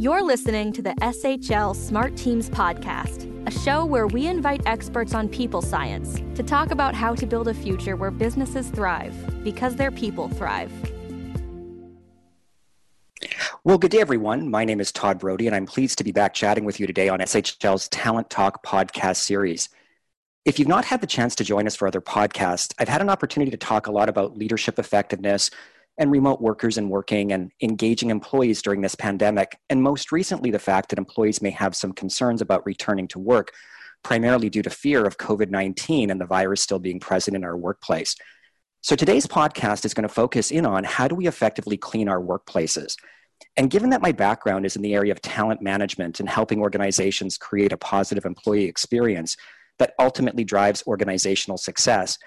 You're listening to the SHL Smart Teams Podcast, a show where we invite experts on people science to talk about how to build a future where businesses thrive because their people thrive. Well, good day, everyone. My name is Todd Brody, and I'm pleased to be back chatting with you today on SHL's Talent Talk podcast series. If you've not had the chance to join us for other podcasts, I've had an opportunity to talk a lot about leadership effectiveness, and remote workers and working and engaging employees during this pandemic, and most recently, the fact that employees may have some concerns about returning to work, primarily due to fear of COVID 19 and the virus still being present in our workplace. So today's podcast is going to focus in on how do we effectively clean our workplaces. And given that my background is in the area of talent management and helping organizations create a positive employee experience that ultimately drives organizational success,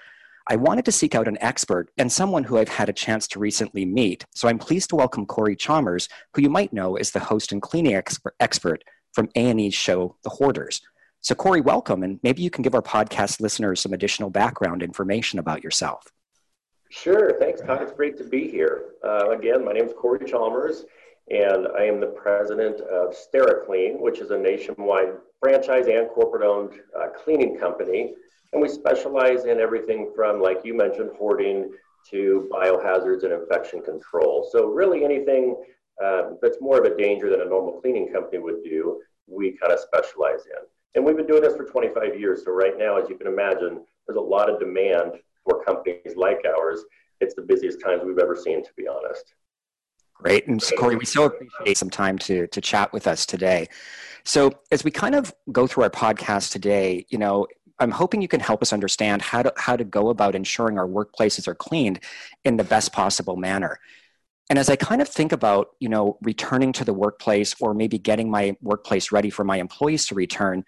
I wanted to seek out an expert and someone who I've had a chance to recently meet. So I'm pleased to welcome Corey Chalmers, who you might know is the host and cleaning expert, expert from A&E's show, The Hoarders. So Corey, welcome, and maybe you can give our podcast listeners some additional background information about yourself. Sure, thanks, Todd. It's great to be here. Uh, again, my name is Corey Chalmers, and I am the president of SteriClean, which is a nationwide franchise and corporate-owned uh, cleaning company and we specialize in everything from, like you mentioned, hoarding to biohazards and infection control. So, really, anything uh, that's more of a danger than a normal cleaning company would do, we kind of specialize in. And we've been doing this for 25 years. So, right now, as you can imagine, there's a lot of demand for companies like ours. It's the busiest times we've ever seen, to be honest. Great. And Corey, we so appreciate some time to, to chat with us today. So, as we kind of go through our podcast today, you know, I'm hoping you can help us understand how to, how to go about ensuring our workplaces are cleaned in the best possible manner. And as I kind of think about, you know, returning to the workplace or maybe getting my workplace ready for my employees to return,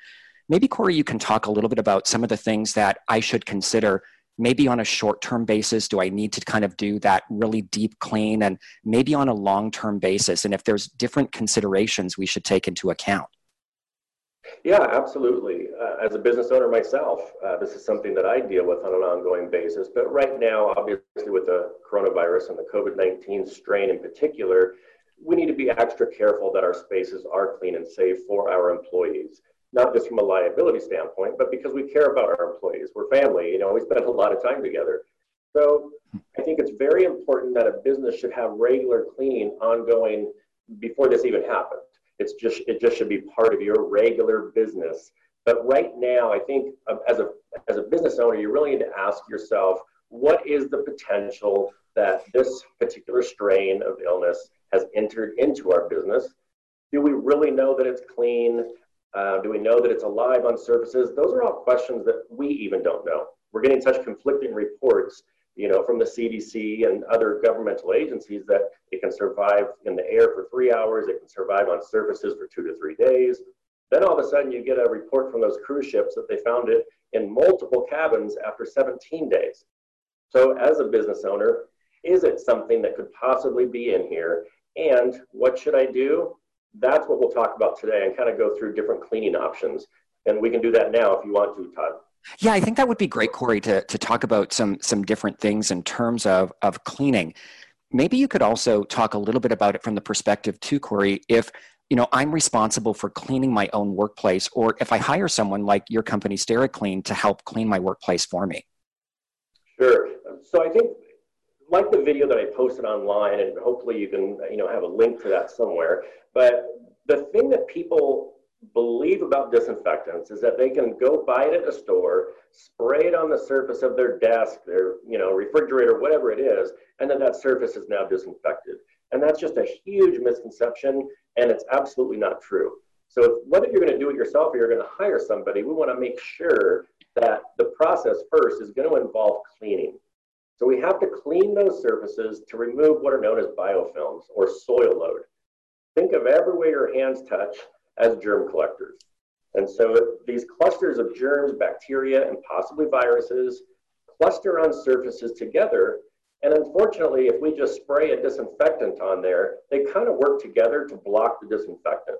maybe Corey, you can talk a little bit about some of the things that I should consider. Maybe on a short term basis do i need to kind of do that really deep clean? And maybe on a long term basis and if there's different considerations we should take into account yeah, absolutely. Uh, as a business owner myself, uh, this is something that I deal with on an ongoing basis. But right now, obviously, with the coronavirus and the COVID 19 strain in particular, we need to be extra careful that our spaces are clean and safe for our employees. Not just from a liability standpoint, but because we care about our employees. We're family, you know, we spend a lot of time together. So I think it's very important that a business should have regular cleaning ongoing before this even happens. It's just it just should be part of your regular business. But right now, I think um, as a as a business owner, you really need to ask yourself, what is the potential that this particular strain of illness has entered into our business? Do we really know that it's clean? Uh, do we know that it's alive on surfaces? Those are all questions that we even don't know. We're getting such conflicting reports you know, from the CDC and other governmental agencies that it can survive in the air for three hours, it can survive on surfaces for two to three days. Then all of a sudden you get a report from those cruise ships that they found it in multiple cabins after 17 days. So as a business owner, is it something that could possibly be in here? And what should I do? That's what we'll talk about today and kind of go through different cleaning options. And we can do that now if you want to, Todd. Yeah, I think that would be great, Corey, to, to talk about some some different things in terms of, of cleaning. Maybe you could also talk a little bit about it from the perspective too, Corey, if you know I'm responsible for cleaning my own workplace, or if I hire someone like your company, SteriClean, to help clean my workplace for me. Sure. So I think like the video that I posted online, and hopefully you can you know have a link to that somewhere. But the thing that people believe about disinfectants is that they can go buy it at a store, spray it on the surface of their desk, their you know refrigerator, whatever it is, and then that surface is now disinfected. And that's just a huge misconception, and it's absolutely not true. So whether you're going to do it yourself or you're going to hire somebody, we want to make sure that the process first is going to involve cleaning. So we have to clean those surfaces to remove what are known as biofilms or soil load. Think of everywhere your hands touch as germ collectors. And so these clusters of germs, bacteria, and possibly viruses cluster on surfaces together. And unfortunately, if we just spray a disinfectant on there, they kind of work together to block the disinfectant.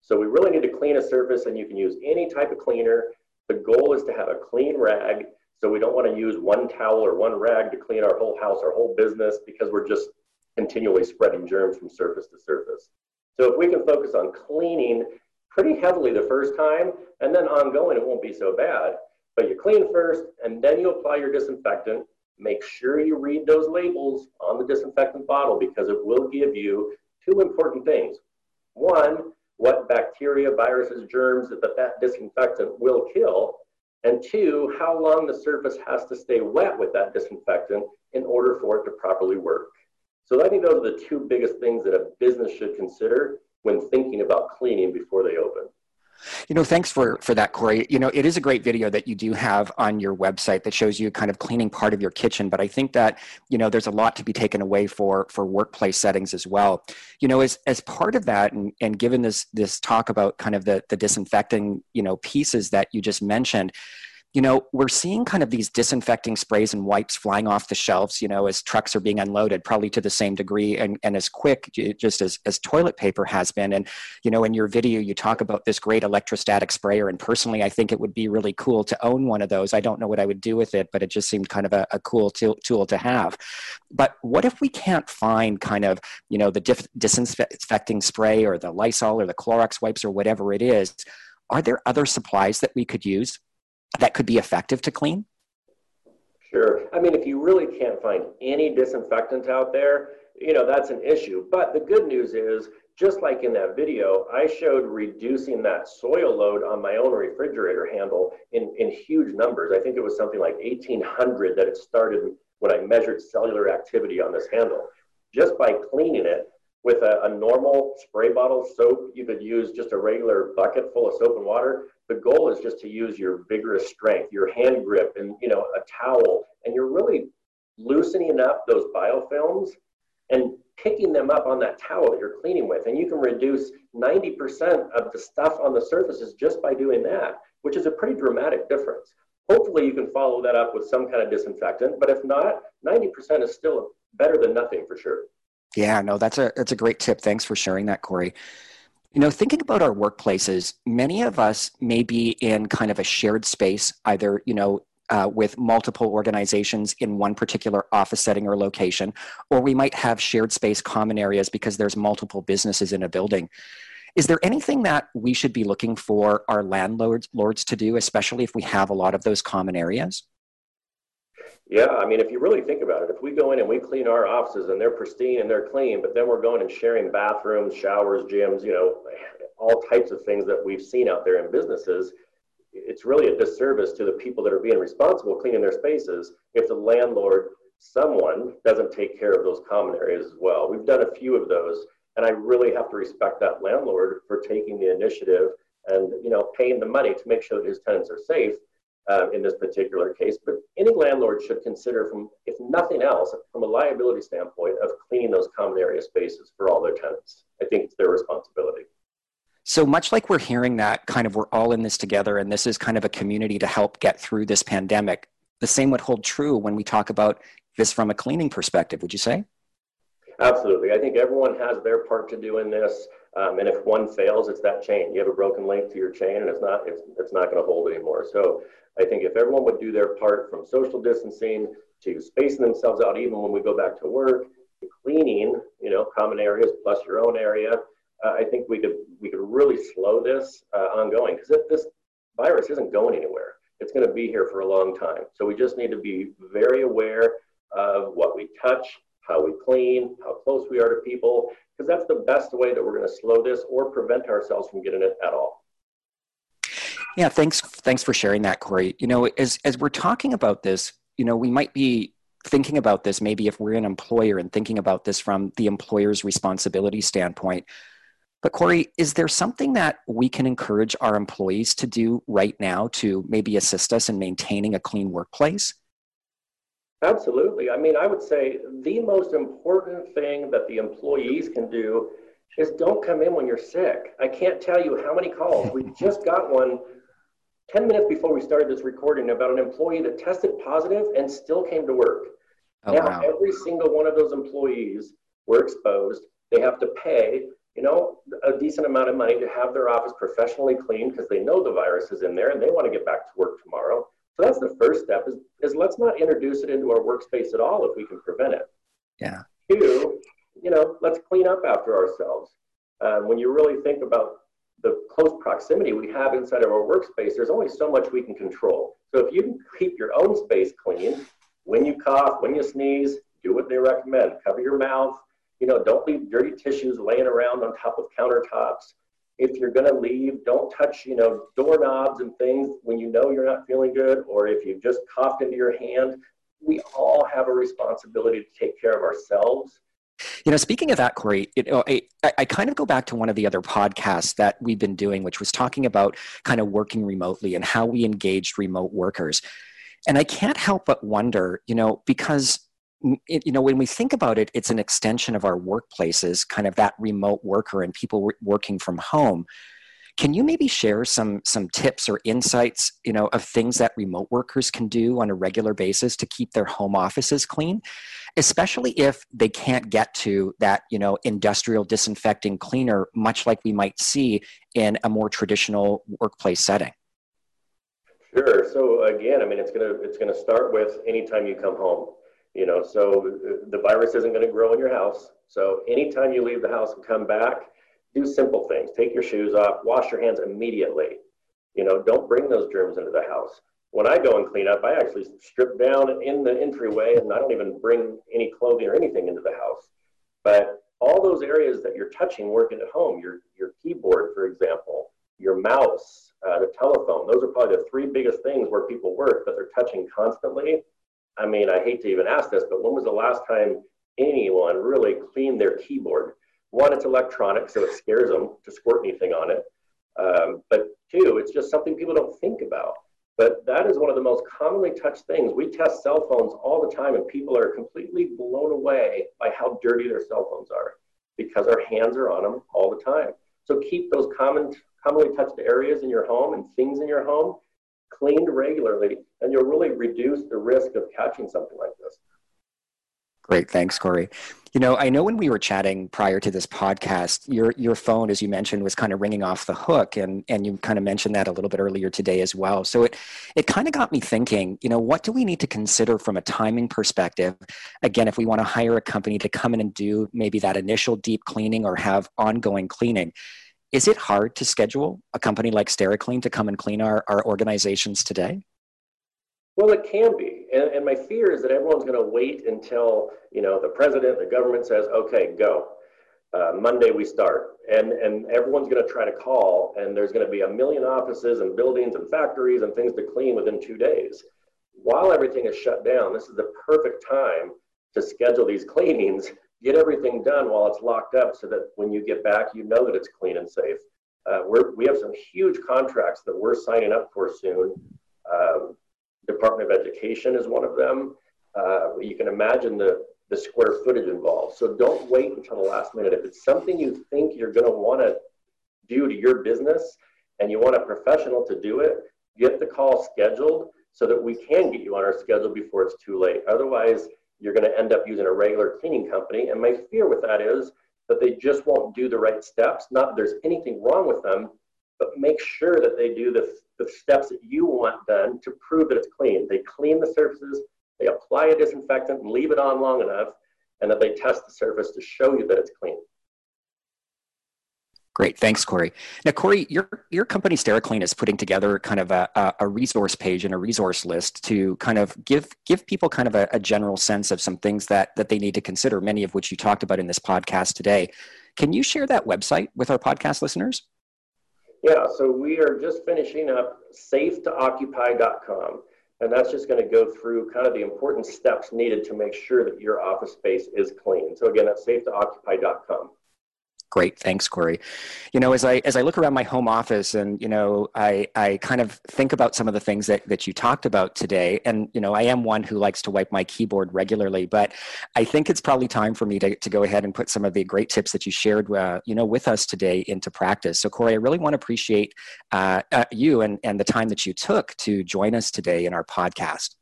So we really need to clean a surface, and you can use any type of cleaner. The goal is to have a clean rag. So we don't want to use one towel or one rag to clean our whole house, our whole business, because we're just continually spreading germs from surface to surface. So if we can focus on cleaning pretty heavily the first time and then ongoing, it won't be so bad. But you clean first and then you apply your disinfectant. Make sure you read those labels on the disinfectant bottle because it will give you two important things. One, what bacteria, viruses, germs that that disinfectant will kill. And two, how long the surface has to stay wet with that disinfectant in order for it to properly work. So I think those are the two biggest things that a business should consider when thinking about cleaning before they open. You know, thanks for for that, Corey. You know, it is a great video that you do have on your website that shows you kind of cleaning part of your kitchen. But I think that you know there's a lot to be taken away for for workplace settings as well. You know, as as part of that, and and given this this talk about kind of the the disinfecting you know pieces that you just mentioned you know, we're seeing kind of these disinfecting sprays and wipes flying off the shelves, you know, as trucks are being unloaded, probably to the same degree and, and as quick just as, as toilet paper has been. And, you know, in your video, you talk about this great electrostatic sprayer. And personally, I think it would be really cool to own one of those. I don't know what I would do with it, but it just seemed kind of a, a cool tool, tool to have. But what if we can't find kind of, you know, the disinfecting spray or the Lysol or the Clorox wipes or whatever it is? Are there other supplies that we could use? That could be effective to clean? Sure. I mean, if you really can't find any disinfectant out there, you know, that's an issue. But the good news is, just like in that video, I showed reducing that soil load on my own refrigerator handle in, in huge numbers. I think it was something like 1,800 that it started when I measured cellular activity on this handle. Just by cleaning it with a, a normal spray bottle soap, you could use just a regular bucket full of soap and water the goal is just to use your vigorous strength, your hand grip, and you know a towel, and you're really loosening up those biofilms and picking them up on that towel that you're cleaning with. And you can reduce 90% of the stuff on the surfaces just by doing that, which is a pretty dramatic difference. Hopefully, you can follow that up with some kind of disinfectant, but if not, 90% is still better than nothing for sure. Yeah, no, that's a that's a great tip. Thanks for sharing that, Corey. You know, thinking about our workplaces, many of us may be in kind of a shared space, either, you know, uh, with multiple organizations in one particular office setting or location, or we might have shared space common areas because there's multiple businesses in a building. Is there anything that we should be looking for our landlords lords to do, especially if we have a lot of those common areas? Yeah, I mean, if you really think about it, if we go in and we clean our offices and they're pristine and they're clean, but then we're going and sharing bathrooms, showers, gyms, you know, all types of things that we've seen out there in businesses, it's really a disservice to the people that are being responsible cleaning their spaces if the landlord, someone, doesn't take care of those common areas as well. We've done a few of those, and I really have to respect that landlord for taking the initiative and you know paying the money to make sure that his tenants are safe uh, in this particular case. But any landlord should consider, from if nothing else, from a liability standpoint, of cleaning those common area spaces for all their tenants. I think it's their responsibility. So much like we're hearing that kind of we're all in this together, and this is kind of a community to help get through this pandemic. The same would hold true when we talk about this from a cleaning perspective. Would you say? Absolutely. I think everyone has their part to do in this. Um, and if one fails, it's that chain. You have a broken link to your chain, and it's not it's, it's not going to hold anymore. So I think if everyone would do their part from social distancing to spacing themselves out, even when we go back to work, to cleaning, you know, common areas plus your own area, uh, I think we could we could really slow this uh, ongoing because if this virus isn't going anywhere. It's going to be here for a long time. So we just need to be very aware of what we touch, how we clean, how close we are to people, because that's the best way that we're going to slow this or prevent ourselves from getting it at all. Yeah, thanks. Thanks for sharing that, Corey. You know, as as we're talking about this, you know, we might be thinking about this maybe if we're an employer and thinking about this from the employer's responsibility standpoint. But Corey, is there something that we can encourage our employees to do right now to maybe assist us in maintaining a clean workplace? Absolutely. I mean, I would say the most important thing that the employees can do is don't come in when you're sick. I can't tell you how many calls. We just got one 10 minutes before we started this recording about an employee that tested positive and still came to work. Oh, now, wow. every single one of those employees were exposed. They have to pay, you know, a decent amount of money to have their office professionally cleaned because they know the virus is in there and they want to get back to work tomorrow. So that's the first step is, is let's not introduce it into our workspace at all if we can prevent it. Yeah. Two, you know, let's clean up after ourselves. Uh, when you really think about the close proximity we have inside of our workspace, there's only so much we can control. So if you can keep your own space clean, when you cough, when you sneeze, do what they recommend. Cover your mouth. You know, don't leave dirty tissues laying around on top of countertops. If you're going to leave, don't touch, you know, doorknobs and things when you know you're not feeling good, or if you've just coughed into your hand. We all have a responsibility to take care of ourselves you know, speaking of that, Corey, you know, I, I kind of go back to one of the other podcasts that we've been doing, which was talking about kind of working remotely and how we engaged remote workers. And I can't help but wonder, you know, because mm, it, you know when we think about it it's an extension of our workplaces kind of that remote worker and people working from home can you maybe share some some tips or insights, you know, of things that remote workers can do on a regular basis to keep their home offices clean, especially if they can't get to that, you know, industrial disinfecting cleaner, much like we might see in a more traditional workplace setting? Sure. So again, I mean, it's gonna it's gonna start with anytime you come home. You know, so the virus isn't to grow in your house. So anytime you leave the house and come back, do simple things. Take your shoes off, wash your hands immediately. You know, don't bring those germs into the house. When I go and clean up, I actually strip down in the entryway and I don't even bring any clothing or anything into the house. But all those areas that you're touching working at home, your, your keyboard, for example, your mouse, uh, the telephone, those are probably the three biggest things where people work that they're touching constantly. I mean, I hate to even ask this, but when was the last time anyone really cleaned their keyboard? One, it's electronic, so it scares them to squirt anything on it. Um, but two, it's just something people don't think about. But that is one of the most commonly touched things. We test cell phones all the time, and people are completely blown away by how dirty their cell phones are because our hands are on them all the time. So keep those common, commonly touched areas in your home and things in your home cleaned regularly, and you'll really reduce the risk of catching something like this. Great, thanks, Corey. You know, I know when we were chatting prior to this podcast, your your phone, as you mentioned, was kind of ringing off the hook, and and you kind of mentioned that a little bit earlier today as well. So it it kind of got me thinking. You know, what do we need to consider from a timing perspective? Again, if we want to hire a company to come in and do maybe that initial deep cleaning or have ongoing cleaning, is it hard to schedule a company like SteriClean to come and clean our our organizations today? Well, it can be. And, and my fear is that everyone's going to wait until, you know, the president, the government says, okay, go. Uh, Monday we start. And, and everyone's going to try to call, and there's going to be a million offices and buildings and factories and things to clean within two days. While everything is shut down, this is the perfect time to schedule these cleanings, get everything done while it's locked up so that when you get back, you know that it's clean and safe. Uh, we have some huge contracts that we're signing up for soon. Um, Department of Education is one of them. Uh, you can imagine the, the square footage involved. So don't wait until the last minute. If it's something you think you're going to want to do to your business and you want a professional to do it, get the call scheduled so that we can get you on our schedule before it's too late. Otherwise, you're going to end up using a regular cleaning company. And my fear with that is that they just won't do the right steps. Not that there's anything wrong with them, but make sure that they do the the steps that you want done to prove that it's clean. They clean the surfaces, they apply a disinfectant and leave it on long enough, and then they test the surface to show you that it's clean. Great, thanks, Corey. Now, Corey, your your company SteriClean is putting together kind of a, a resource page and a resource list to kind of give give people kind of a, a general sense of some things that that they need to consider. Many of which you talked about in this podcast today. Can you share that website with our podcast listeners? Yeah, so we are just finishing up safetooccupy.com. And that's just going to go through kind of the important steps needed to make sure that your office space is clean. So again, that's safetooccupy.com. Great, thanks, Corey. You know, as I as I look around my home office, and you know, I I kind of think about some of the things that that you talked about today, and you know, I am one who likes to wipe my keyboard regularly, but I think it's probably time for me to to go ahead and put some of the great tips that you shared, uh, you know, with us today into practice. So, Corey, I really want to appreciate uh, uh, you and and the time that you took to join us today in our podcast.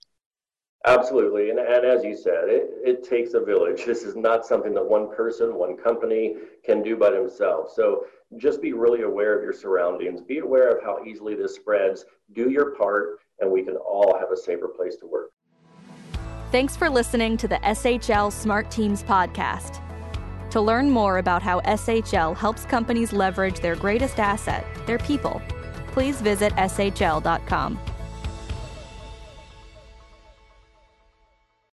Absolutely. And, and as you said, it, it takes a village. This is not something that one person, one company can do by themselves. So just be really aware of your surroundings. Be aware of how easily this spreads. Do your part, and we can all have a safer place to work. Thanks for listening to the SHL Smart Teams podcast. To learn more about how SHL helps companies leverage their greatest asset, their people, please visit shl.com.